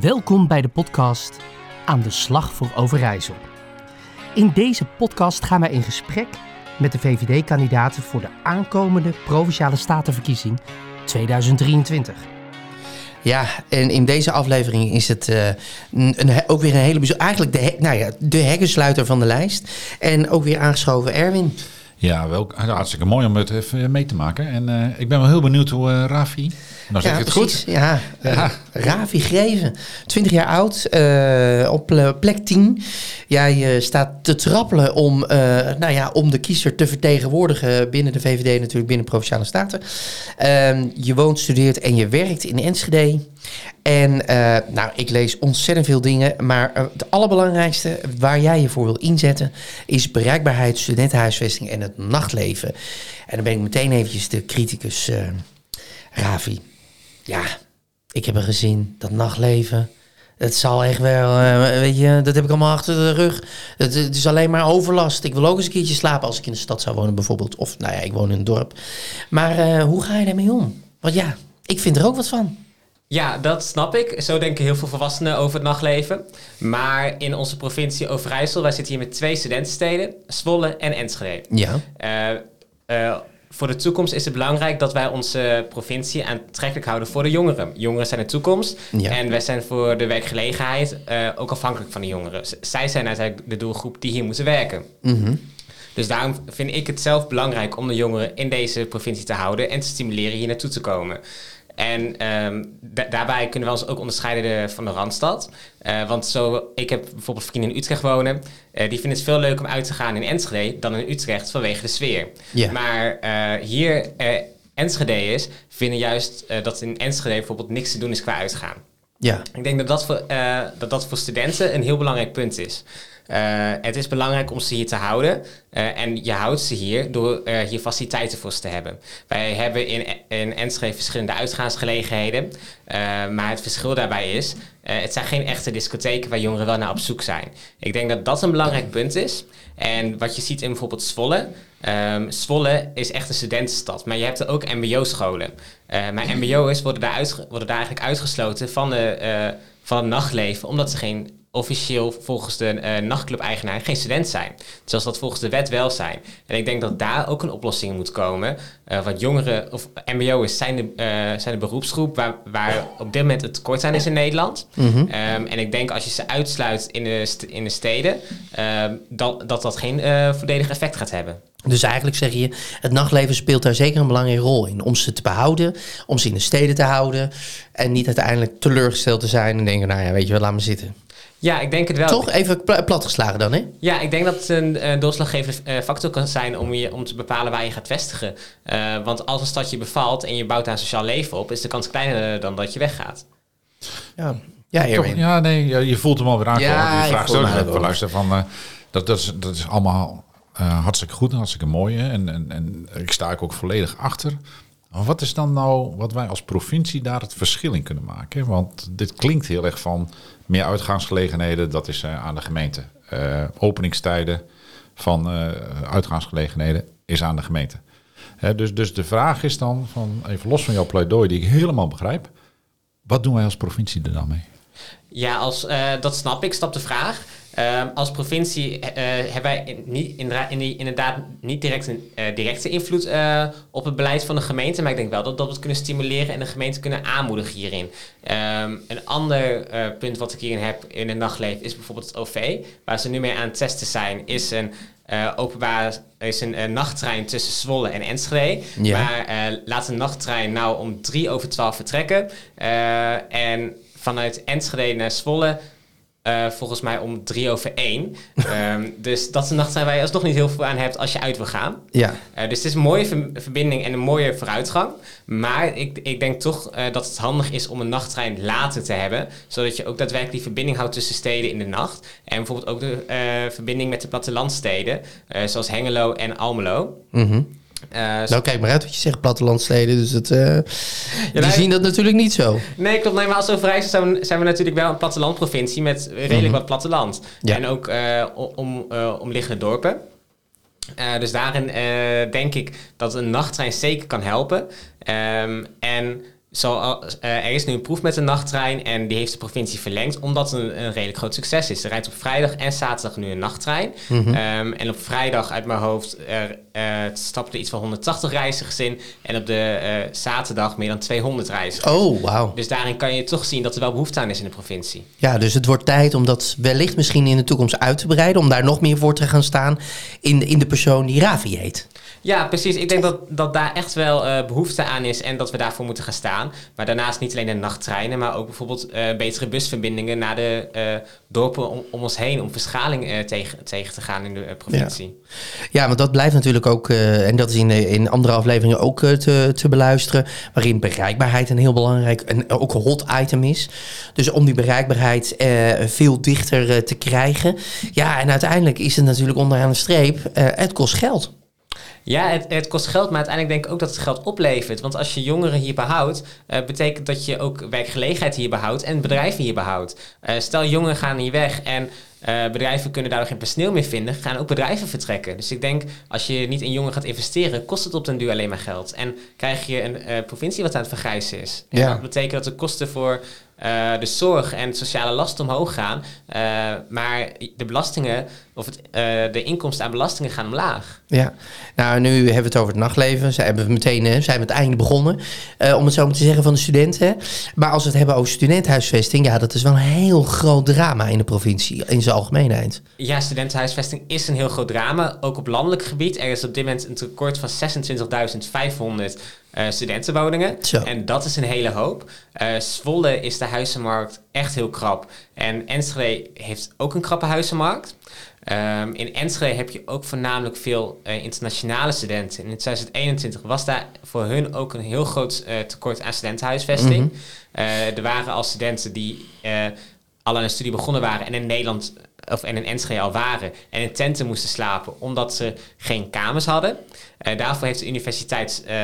Welkom bij de podcast Aan de Slag voor Overijssel. In deze podcast gaan wij in gesprek met de VVD-kandidaten voor de aankomende Provinciale Statenverkiezing 2023. Ja, en in deze aflevering is het uh, een, een, ook weer een hele bijzondere... Eigenlijk de, nou ja, de hekkensluiter van de lijst. En ook weer aangeschoven Erwin. Ja, wel, hartstikke mooi om het even mee te maken. En uh, ik ben wel heel benieuwd hoe uh, Rafi... Nou zeg ja, het precies. goed. Ja, ja. Ravi Greven, 20 jaar oud, uh, op plek 10. Jij staat te trappelen om, nou ja, om de kiezer te vertegenwoordigen binnen de VVD, natuurlijk binnen Provinciale Staten. Ehm, je woont, studeert en je werkt in Enschede. En nou, ik lees ontzettend veel dingen, maar het allerbelangrijkste waar jij je voor wil inzetten is bereikbaarheid, studentenhuisvesting en het nachtleven. En dan ben ik meteen eventjes de criticus Ravi ja, ik heb er gezien, dat nachtleven. Het zal echt wel, uh, weet je, dat heb ik allemaal achter de rug. Het, het, is alleen maar overlast. Ik wil ook eens een keertje slapen als ik in de stad zou wonen bijvoorbeeld. Of, nou ja, ik woon in een dorp. Maar uh, hoe ga je daarmee om? Want ja, ik vind er ook wat van. Ja, dat snap ik. Zo denken heel veel volwassenen over het nachtleven. Maar in onze provincie Overijssel, wij zitten hier met twee studentensteden, Zwolle en Enschede. Ja. Uh, voor de toekomst is het belangrijk dat wij onze provincie aantrekkelijk houden voor de jongeren. Jongeren zijn de toekomst en wij zijn voor de werkgelegenheid uh, ook afhankelijk van de jongeren. zij zijn uiteindelijk de doelgroep die hier moeten werken. Mhm. Dus daarom vind ik het zelf belangrijk om de jongeren in deze provincie te houden en te stimuleren hier naartoe te komen. En um, daarbij kunnen we ons ook onderscheiden van de Randstad. Uh, want zo, ik heb bijvoorbeeld vrienden in Utrecht wonen. Uh, die vinden het veel leuker om uit te gaan in Enschede dan in Utrecht vanwege de sfeer. Yeah. Maar uh, hier Enschede is, vinden juist dat in Enschede bijvoorbeeld niks te doen is qua uitgaan. Ja. Ik denk dat dat voor, dat dat voor studenten een heel belangrijk punt is. Uh, het is belangrijk om ze hier te houden. Uh, en je houdt ze hier door hier faciliteiten voor ze te hebben. Wij hebben in, in Enschede verschillende uitgaansgelegenheden. maar het verschil daarbij is, het zijn geen echte discotheken waar jongeren wel naar op zoek zijn. Ik denk dat dat een belangrijk punt is. En wat je ziet in bijvoorbeeld Zwolle. Um, Zwolle is echt een studentenstad, maar je hebt er ook mbo-scholen. Maar mbo'ers worden daar, worden daar eigenlijk uitgesloten van, de, van het nachtleven, omdat ze geen officieel volgens de uh, nachtclub-eigenaar geen student zijn. Zoals dat volgens de wet wel zijn. En ik denk dat daar ook een oplossing moet komen. Uh, want jongeren of mbo'ers zijn de, uh, zijn de beroepsgroep waar, waar op dit moment het tekort zijn is in Nederland. Mm -hmm. um, en ik denk als je ze uitsluit in de, in de steden, um, dat, dat dat geen voordelig effect gaat hebben. Dus eigenlijk zeg je, het nachtleven speelt daar zeker een belangrijke rol in. Om ze te behouden, om ze in de steden te houden. En niet uiteindelijk teleurgesteld te zijn en denken, nou ja, weet je wel, laat me zitten. Ja, ik denk het wel. Toch even platgeslagen dan, hè? Ja, ik denk dat het een uh, doorslaggevende uh, factor kan zijn om, je, om te bepalen waar je gaat vestigen. Uh, want als een stad je bevalt en je bouwt daar een sociaal leven op, is de kans kleiner dan dat je weggaat. Ja, ja, Toch, ja nee, ja, je voelt hem alweer aankomen. Ja, die vraag is ook luisteren van, dat, dat, is, dat is allemaal hartstikke goed en hartstikke mooi. Hè? En, en, en ik sta ik ook volledig achter. Maar wat is dan nou wat wij als provincie daar het verschil in kunnen maken? Want dit klinkt heel erg van meer uitgaansgelegenheden, dat is uh, aan de gemeente. Uh, openingstijden van uh, uitgaansgelegenheden is aan de gemeente. dus, dus de vraag is dan, van, even los van jouw pleidooi die ik helemaal begrijp, wat doen wij als provincie er dan mee? Ja, als, dat snap ik, snap de vraag. Uh, als provincie uh, hebben wij niet, inderdaad niet direct een uh, directe invloed uh, op het beleid van de gemeente. Maar ik denk wel dat, dat we het kunnen stimuleren en de gemeente kunnen aanmoedigen hierin. Um, een ander punt wat ik hierin heb in het nachtleven is bijvoorbeeld het OV. Waar ze nu mee aan het testen zijn, is een openbaar is een nachttrein tussen Zwolle en Enschede. Ja. Maar laat een nachttrein nou om drie over twaalf vertrekken. en vanuit Enschede naar Zwolle uh, volgens mij om drie over één. um, dus dat is een nachttrein waar je alsnog niet heel veel aan hebt als je uit wil gaan. Ja. Uh, dus het is een mooie ver verbinding en een mooie vooruitgang. Maar ik, ik denk toch uh, dat het handig is om een nachttrein later te hebben. Zodat je ook daadwerkelijk die verbinding houdt tussen steden in de nacht. En bijvoorbeeld ook de verbinding met de plattelandsteden. zoals Hengelo en Almelo. Mm -hmm. Uh, nou, kijk maar uit wat je zegt, plattelandsteden. Dus het, uh, ja, die zien dat natuurlijk niet zo. Nee, klopt. Nee, maar als Overijssel zijn we, zijn we natuurlijk wel een plattelandprovincie met redelijk -hmm. wat platteland. Ja. En ook uh, om, omliggende dorpen. dus daarin denk ik dat een nachttrein zeker kan helpen. Um, en zo, uh, er is nu een proef met een nachttrein en die heeft de provincie verlengd, omdat het een, een redelijk groot succes is. Er rijdt op vrijdag en zaterdag nu een nachttrein. Mhm. Ehm, en op vrijdag uit mijn hoofd er, uh, stapten iets van 180 reizigers in. En op de uh, zaterdag meer dan 200 reizigers. Oh, wauw. Dus daarin kan je toch zien dat er wel behoefte aan is in de provincie. Ja, dus het wordt tijd om dat wellicht misschien in de toekomst uit te breiden. Om daar nog meer voor te gaan staan in, in de persoon die Ravi heet. Ja, precies. Ik denk dat, dat daar echt wel uh, behoefte aan is en dat we daarvoor moeten gaan staan. Maar daarnaast niet alleen de nachttreinen, maar ook bijvoorbeeld uh, betere busverbindingen naar de uh, dorpen om, om, ons heen. Om verschaling tegen, tegen te gaan in de provincie. Ja. ja, want dat blijft natuurlijk ook, en dat is in, in andere afleveringen ook te, te beluisteren. Waarin bereikbaarheid een heel belangrijk en ook een hot item is. Dus om die bereikbaarheid veel dichter te krijgen. Ja, en uiteindelijk is het natuurlijk onderaan de streep, het kost geld. Ja, het, het, kost geld, maar uiteindelijk denk ik ook dat het geld oplevert. Want als je jongeren hier behoudt, uh, betekent dat je ook werkgelegenheid hier behoudt en bedrijven hier behoudt. Uh, stel, jongeren gaan hier weg en uh, bedrijven kunnen daardoor geen personeel meer vinden, gaan ook bedrijven vertrekken. Dus ik denk, als je niet in jongeren gaat investeren, kost het op den duur alleen maar geld. En krijg je een provincie wat aan het vergrijzen is. En Ja. dat betekent dat de kosten voor uh, de zorg en sociale lasten omhoog gaan. Uh, maar de belastingen, of het, uh, de inkomsten aan belastingen gaan omlaag. Ja, nou nu hebben we het over het nachtleven. Ze hebben meteen zijn we het einde begonnen, om het zo maar te zeggen, van de studenten. Maar als we het hebben over studentenhuisvesting, ja, dat is wel een heel groot drama in de provincie, in zijn algemeenheid. Ja, studentenhuisvesting is een heel groot drama, ook op landelijk gebied. Er is op dit moment een tekort van 26.500 uh, studentenwoningen. Zo. En dat is een hele hoop. Uh, Zwolle is de huizenmarkt echt heel krap. En Enschede heeft ook een krappe huizenmarkt. Um, in Enschede heb je ook voornamelijk veel uh, internationale studenten. In 2021 was daar voor hun ook een heel groot tekort aan studentenhuisvesting. Mm -hmm. er waren al studenten die al aan een studie begonnen waren en in Nederland of en in Enschede al waren en in tenten moesten slapen omdat ze geen kamers hadden. Uh, daarvoor heeft de universiteit uh,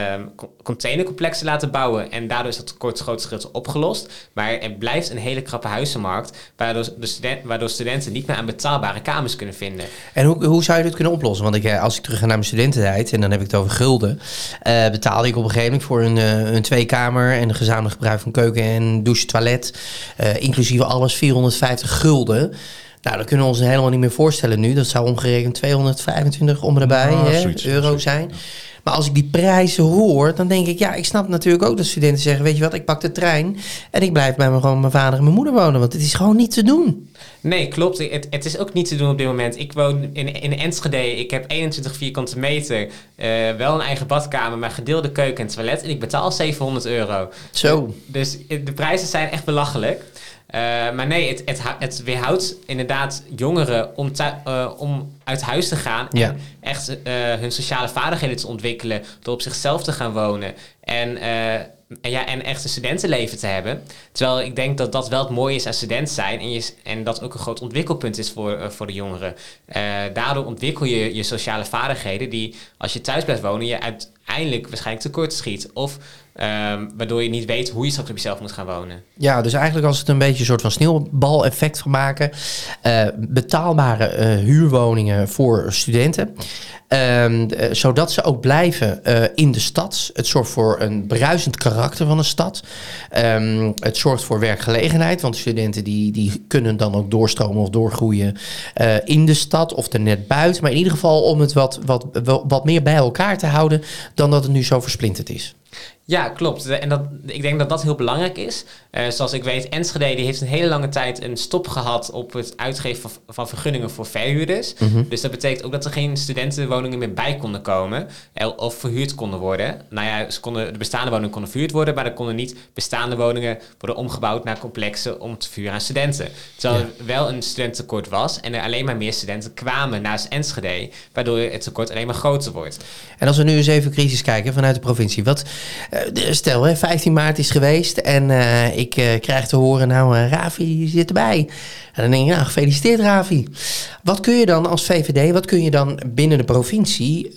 containercomplexen laten bouwen en daardoor is dat tekort groot gedeelte opgelost. Maar er blijft een hele krappe huizenmarkt waardoor, de student, waardoor studenten niet meer aan betaalbare kamers kunnen vinden. En hoe, hoe zou je dit kunnen oplossen? Want ik, als ik terug ga naar mijn studententijd en dan heb ik het over gulden, uh, betaalde ik op een gegeven moment voor een, een tweekamer en een gezamenlijk gebruik van keuken en douche, toilet, inclusief alles 450 gulden. Nou, dat kunnen we ons helemaal niet meer voorstellen nu. Dat zou omgerekend 225 om erbij Ja, hè, zoiets, euro zoiets, zijn. Maar als ik die prijzen hoor, dan denk ik, ja, ik snap natuurlijk ook dat studenten zeggen, weet je wat, ik pak de trein en ik blijf bij mijn, gewoon mijn vader en mijn moeder wonen, want het is gewoon niet te doen. Nee, klopt. Het, het is ook niet te doen op dit moment. Ik woon in, in Enschede. Ik heb 21 vierkante meter. Uh, wel een eigen badkamer, maar gedeelde keuken en toilet. En ik betaal 700 euro. Zo. Dus de prijzen zijn echt belachelijk. Uh, maar nee, het, het, het weerhoudt inderdaad jongeren om, uh, om uit huis te gaan. Ja. En echt uh, hun sociale vaardigheden te ontwikkelen. Door op zichzelf te gaan wonen. En, en, ja, en echt een studentenleven te hebben. Terwijl ik denk dat dat wel het mooie is aan student zijn. En, je, en dat ook een groot ontwikkelpunt is voor, voor de jongeren. daardoor ontwikkel je je sociale vaardigheden. Die als je thuis blijft wonen, je uiteindelijk waarschijnlijk tekort schiet. Of Um, waardoor je niet weet hoe je straks op jezelf moet gaan wonen. Ja, dus eigenlijk als het een beetje een soort van sneeuwbal-effect van maken. Uh, betaalbare uh, huurwoningen voor studenten. Um, uh, zodat ze ook blijven in de stad. Het zorgt voor een bruisend karakter van een stad. Um, het zorgt voor werkgelegenheid. Want studenten die, die kunnen dan ook doorstromen of doorgroeien in de stad. Of er net buiten. Maar in ieder geval om het wat, wat, wat meer bij elkaar te houden. Dan dat het nu zo versplinterd is. Ja, klopt. En dat, ik denk dat dat heel belangrijk is. Uh, zoals ik weet, Enschede die heeft een hele lange tijd een stop gehad op het uitgeven van, van vergunningen voor verhuurders. Mhm. Dus dat betekent ook dat er geen studentenwoningen meer bij konden komen of verhuurd konden worden. Nou ja, ze konden, de bestaande woningen konden verhuurd worden, maar er konden niet bestaande woningen worden omgebouwd naar complexen om te vuren aan studenten. Terwijl ja. er wel een studententekort was en er alleen maar meer studenten kwamen naast Enschede, waardoor het tekort alleen maar groter wordt. En als we nu eens even crisis kijken vanuit de provincie. Wat, stel, hè, 15 maart is geweest en uh, ik uh, krijg te horen, nou, Ravi zit erbij. En dan denk je, nou, gefeliciteerd Ravi. Wat kun je dan als VVD, wat kun je dan binnen de provincie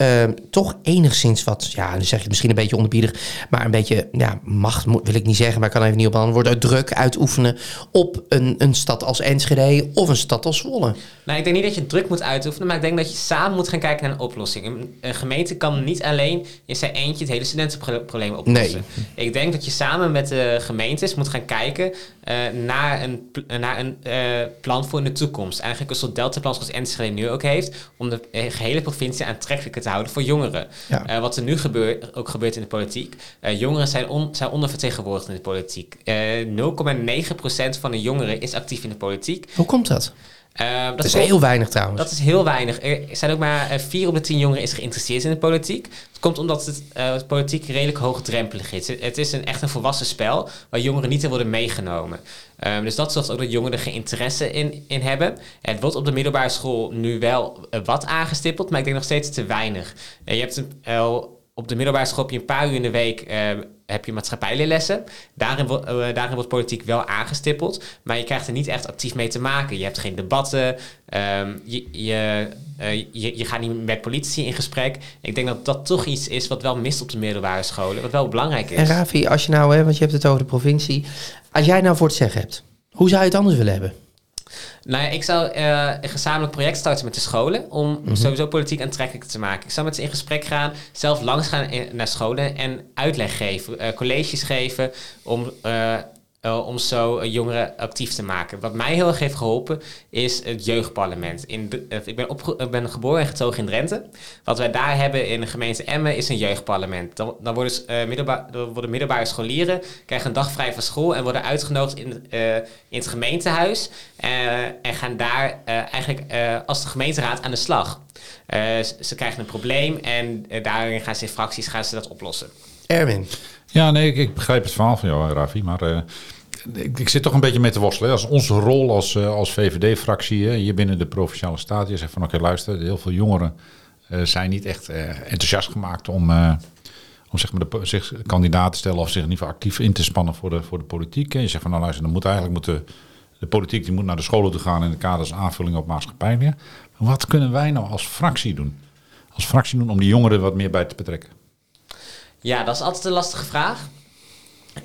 toch enigszins wat, ja, dan zeg je misschien een beetje onderbiedig, maar een beetje, ja, macht wil ik niet zeggen, maar ik kan even niet op antwoorden, uit druk uitoefenen op een, een stad als Enschede of een stad als Zwolle? Nou, ik denk niet dat je druk moet uitoefenen, maar ik denk dat je samen moet gaan kijken naar een oplossing. Een, een gemeente kan niet alleen in zijn eentje het hele studentenprobleem oplossen. Ik denk dat je samen met de gemeentes moet gaan kijken uh, naar een, naar een uh, plan voor in de toekomst. Eigenlijk een soort deltaplan zoals Enschede nu ook heeft, om de gehele provincie aantrekkelijker te houden voor jongeren. Ja. Uh, wat er nu gebeurt, ook gebeurt in de politiek. jongeren zijn, on, zijn ondervertegenwoordigd in de politiek. 0,9% van de jongeren is actief in de politiek. Hoe komt dat? Uh, dat, is heel weinig trouwens. Dat is heel weinig. Er zijn ook maar uh, vier op de tien jongeren is geïnteresseerd in de politiek. Het komt omdat het uh, politiek redelijk hoogdrempelig is. Het is een echt een volwassen spel waar jongeren niet in worden meegenomen. Um, dus dat zorgt ook dat jongeren er geen interesse in, in hebben. Het wordt op de middelbare school nu wel wat aangestippeld, maar ik denk nog steeds te weinig. je hebt een, op de middelbare school heb je een paar uur in de week heb je maatschappijleerlessen. Daarin, uh, daarin wordt politiek wel aangestippeld, maar je krijgt er niet echt actief mee te maken. Je hebt geen debatten, um, je, je, uh, je, je, gaat niet met politici in gesprek. Ik denk dat dat toch iets is wat wel mist op de middelbare scholen, wat wel belangrijk is. En Ravi, als je nou, hè, want je hebt het over de provincie, als jij nou voor het zeggen hebt, hoe zou je het anders willen hebben? Nou ja, ik zou uh, een gezamenlijk project starten met de scholen om mhm. sowieso politiek aantrekkelijk te maken. Ik zou met ze in gesprek gaan, zelf langs gaan naar scholen en uitleg geven, uh, colleges geven om uh, uh, om zo jongeren actief te maken. Wat mij heel erg heeft geholpen is het jeugdparlement. In de, uh, ik, ben ben geboren en getogen in Drenthe. Wat wij daar hebben in de gemeente Emmen is een jeugdparlement. Dan, worden, dan worden middelbare scholieren krijgen een dag vrij van school en worden uitgenodigd in, in het gemeentehuis. en gaan daar eigenlijk als de gemeenteraad aan de slag. ze krijgen een probleem en daarin gaan ze in fracties gaan ze dat oplossen. Erwin. Ja, nee, ik, ik, begrijp het verhaal van jou, Ravi. Maar uh, ik, zit toch een beetje mee te worstelen. Als onze rol als, uh, als VVD-fractie hier binnen de Provinciale Staten... je zegt van oké, luister, heel veel jongeren zijn niet echt enthousiast gemaakt... om, om zeg maar de, zich kandidaat te stellen of zich in ieder geval actief in te spannen voor de, voor de politiek. En je zegt van nou luister, dan moet eigenlijk moeten, de politiek die moet naar de scholen toe gaan... in de kaders aanvulling op maatschappij. Maar wat kunnen wij nou als fractie doen? Als fractie doen om die jongeren wat meer bij te betrekken? Ja, dat is altijd een lastige vraag.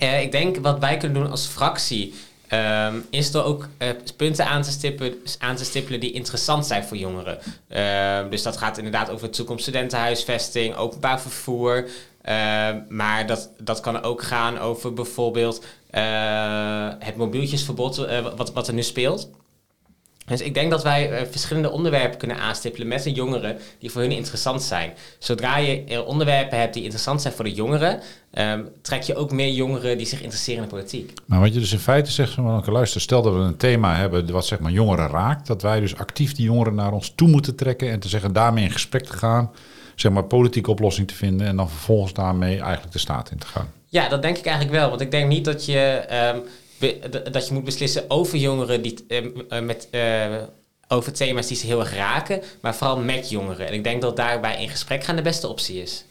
Uh, ik denk wat wij kunnen doen als fractie. Um, is er ook uh, punten aan te, stippelen, aan te stippelen die interessant zijn voor jongeren. Uh, dus dat gaat inderdaad over toekomst studentenhuisvesting, openbaar vervoer. Ehm, maar dat, dat kan ook gaan over bijvoorbeeld eh, het mobieltjesverbod wat, wat er nu speelt. Dus ik denk dat wij uh, verschillende onderwerpen kunnen aanstippelen met de jongeren die voor hun interessant zijn. Zodra je uh, onderwerpen hebt die interessant zijn voor de jongeren, um, trek je ook meer jongeren die zich interesseren in de politiek. Maar wat je dus in feite zegt, van, luister, stel dat we een thema hebben wat zeg maar jongeren raakt, dat wij dus actief die jongeren naar ons toe moeten trekken en te zeggen daarmee in gesprek te gaan, zeg maar politieke oplossing te vinden en dan vervolgens daarmee eigenlijk de staat in te gaan. Ja, dat denk ik eigenlijk wel. Want ik denk niet dat je um, dat je moet beslissen over jongeren die, uh, met, uh, over thema's die ze heel erg raken, maar vooral met jongeren. En ik denk dat daarbij in gesprek gaan de beste optie is.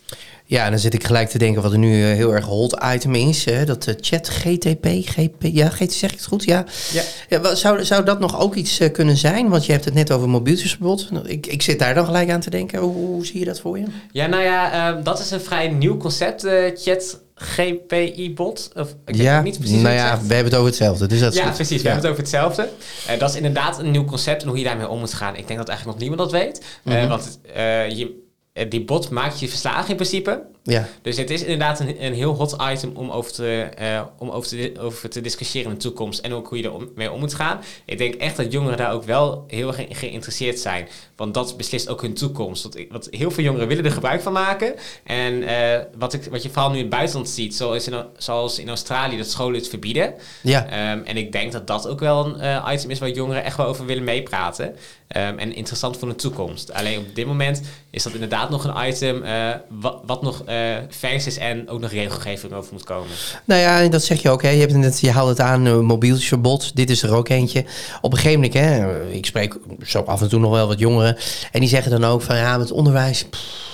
Ja, en dan zit ik gelijk te denken wat er nu heel erg hot item is. Hè? Dat uh, chat GTP, GP, ja, GT, zeg ik het goed? Ja. ja. ja zou, zou dat nog ook iets uh, kunnen zijn? Want je hebt het net over mobieltjesverbod. Ik, ik zit daar dan gelijk aan te denken. Hoe, hoe zie je dat voor je? Ja, nou ja, uh, dat is een vrij nieuw concept, chat GPI-bot? Of ik ja, niet precies nou ja, we hebben het over hetzelfde. Dus dat ja, precies. We hebben het over hetzelfde. Uh, dat is inderdaad een nieuw concept en hoe je daarmee om moet gaan. Ik denk dat eigenlijk nog niemand dat weet. Uh, mm -hmm. Want uh, je, die bot maakt je verslagen in principe. Ja. Dus het is inderdaad een, een heel hot item om over te, uh, om over te, over te discussiëren in de toekomst. En ook hoe je er mee om moet gaan. Ik denk echt dat jongeren daar ook wel heel erg geïnteresseerd zijn. Want dat beslist ook hun toekomst. Want, heel veel jongeren willen er gebruik van maken. En uh, wat, ik, wat je vooral nu in het buitenland ziet, zoals in, zoals in Australië, dat scholen het verbieden. Ja. Um, en ik denk dat dat ook wel een uh, item is waar jongeren echt wel over willen meepraten. Um, en interessant voor de toekomst. Alleen op dit moment is dat inderdaad nog een item wat, wat nog uh, en ook nog regelgeving over moet komen. Nou ja, dat zeg je ook. Hè. Je, hebt net, je haalt het aan, uh, mobieltjesverbod. Dit is er ook eentje. Op een gegeven moment, hè, ik spreek zo af en toe nog wel wat jongeren. En die zeggen dan ook van ja, met onderwijs...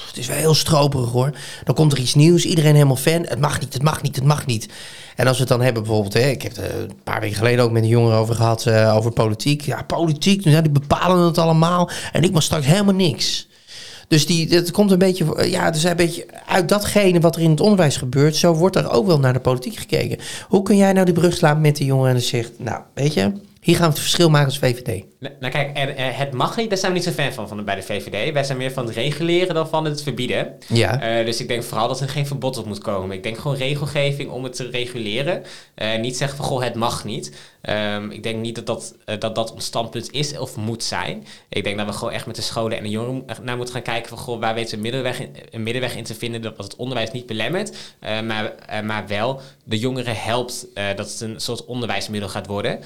het is wel heel stroperig hoor. Dan komt er iets nieuws, iedereen helemaal fan. Het mag niet, het mag niet, het mag niet. En als we het dan hebben bijvoorbeeld, hè, ik heb het een paar weken geleden ook met een jongen over gehad, over politiek. Ja, politiek, ja, die bepalen het allemaal. En ik mag straks helemaal niks. Dus die, dat komt een beetje, ja, dus een beetje uit datgene wat er in het onderwijs gebeurt. Zo wordt er ook wel naar de politiek gekeken. Hoe kun jij nou die brug slaan met die jongen en zegt, nou, weet je, hier gaan we het verschil maken als VVD? Nou kijk, en, eh, het mag niet, daar zijn we niet zo fan van, van bij de VVD. Wij zijn meer van het reguleren dan van het verbieden. Ja. Eh, dus ik denk vooral dat er geen verbod op moet komen. Ik denk gewoon regelgeving om het te reguleren. Eh, niet zeggen van, goh, het mag niet. Ehm, ik denk niet dat dat, eh, dat dat ons standpunt is of moet zijn. Ik denk dat we gewoon echt met de scholen en de jongeren naar moeten gaan kijken van, goh, waar weten we een middenweg in, een middenweg in te vinden dat het onderwijs niet belemmert, maar, maar wel de jongeren helpt dat het een soort onderwijsmiddel gaat worden.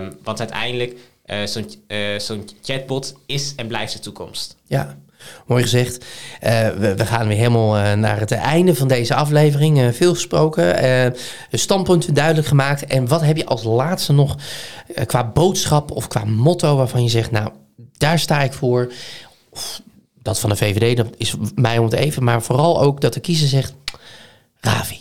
Ehm, want uiteindelijk, eh, zo'n chatbot is en blijft de toekomst. Ja, mooi gezegd. Eh, we, we gaan weer helemaal naar het einde van deze aflevering. Veel gesproken, standpunten duidelijk gemaakt. En wat heb je als laatste nog qua boodschap of qua motto waarvan je zegt, nou, daar sta ik voor. Of dat van de VVD, dat is mij om het even. Maar vooral ook dat de kiezer zegt, Ravi.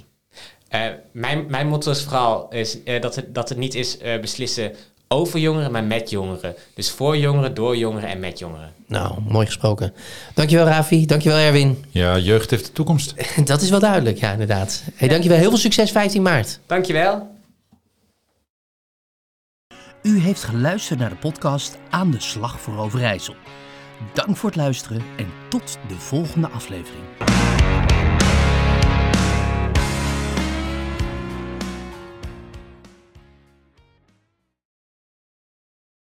Mijn, mijn motto is vooral is, dat, het, dat het niet is beslissen over jongeren, maar met jongeren. Dus voor jongeren, door jongeren en met jongeren. Nou, mooi gesproken. Dankjewel Ravi, dankjewel Erwin. Ja, jeugd heeft de toekomst. Dat is wel duidelijk, ja inderdaad. Hey, dankjewel, heel veel succes 15 maart. Dankjewel. U heeft geluisterd naar de podcast Aan de Slag voor Overijssel. Dank voor het luisteren en tot de volgende aflevering.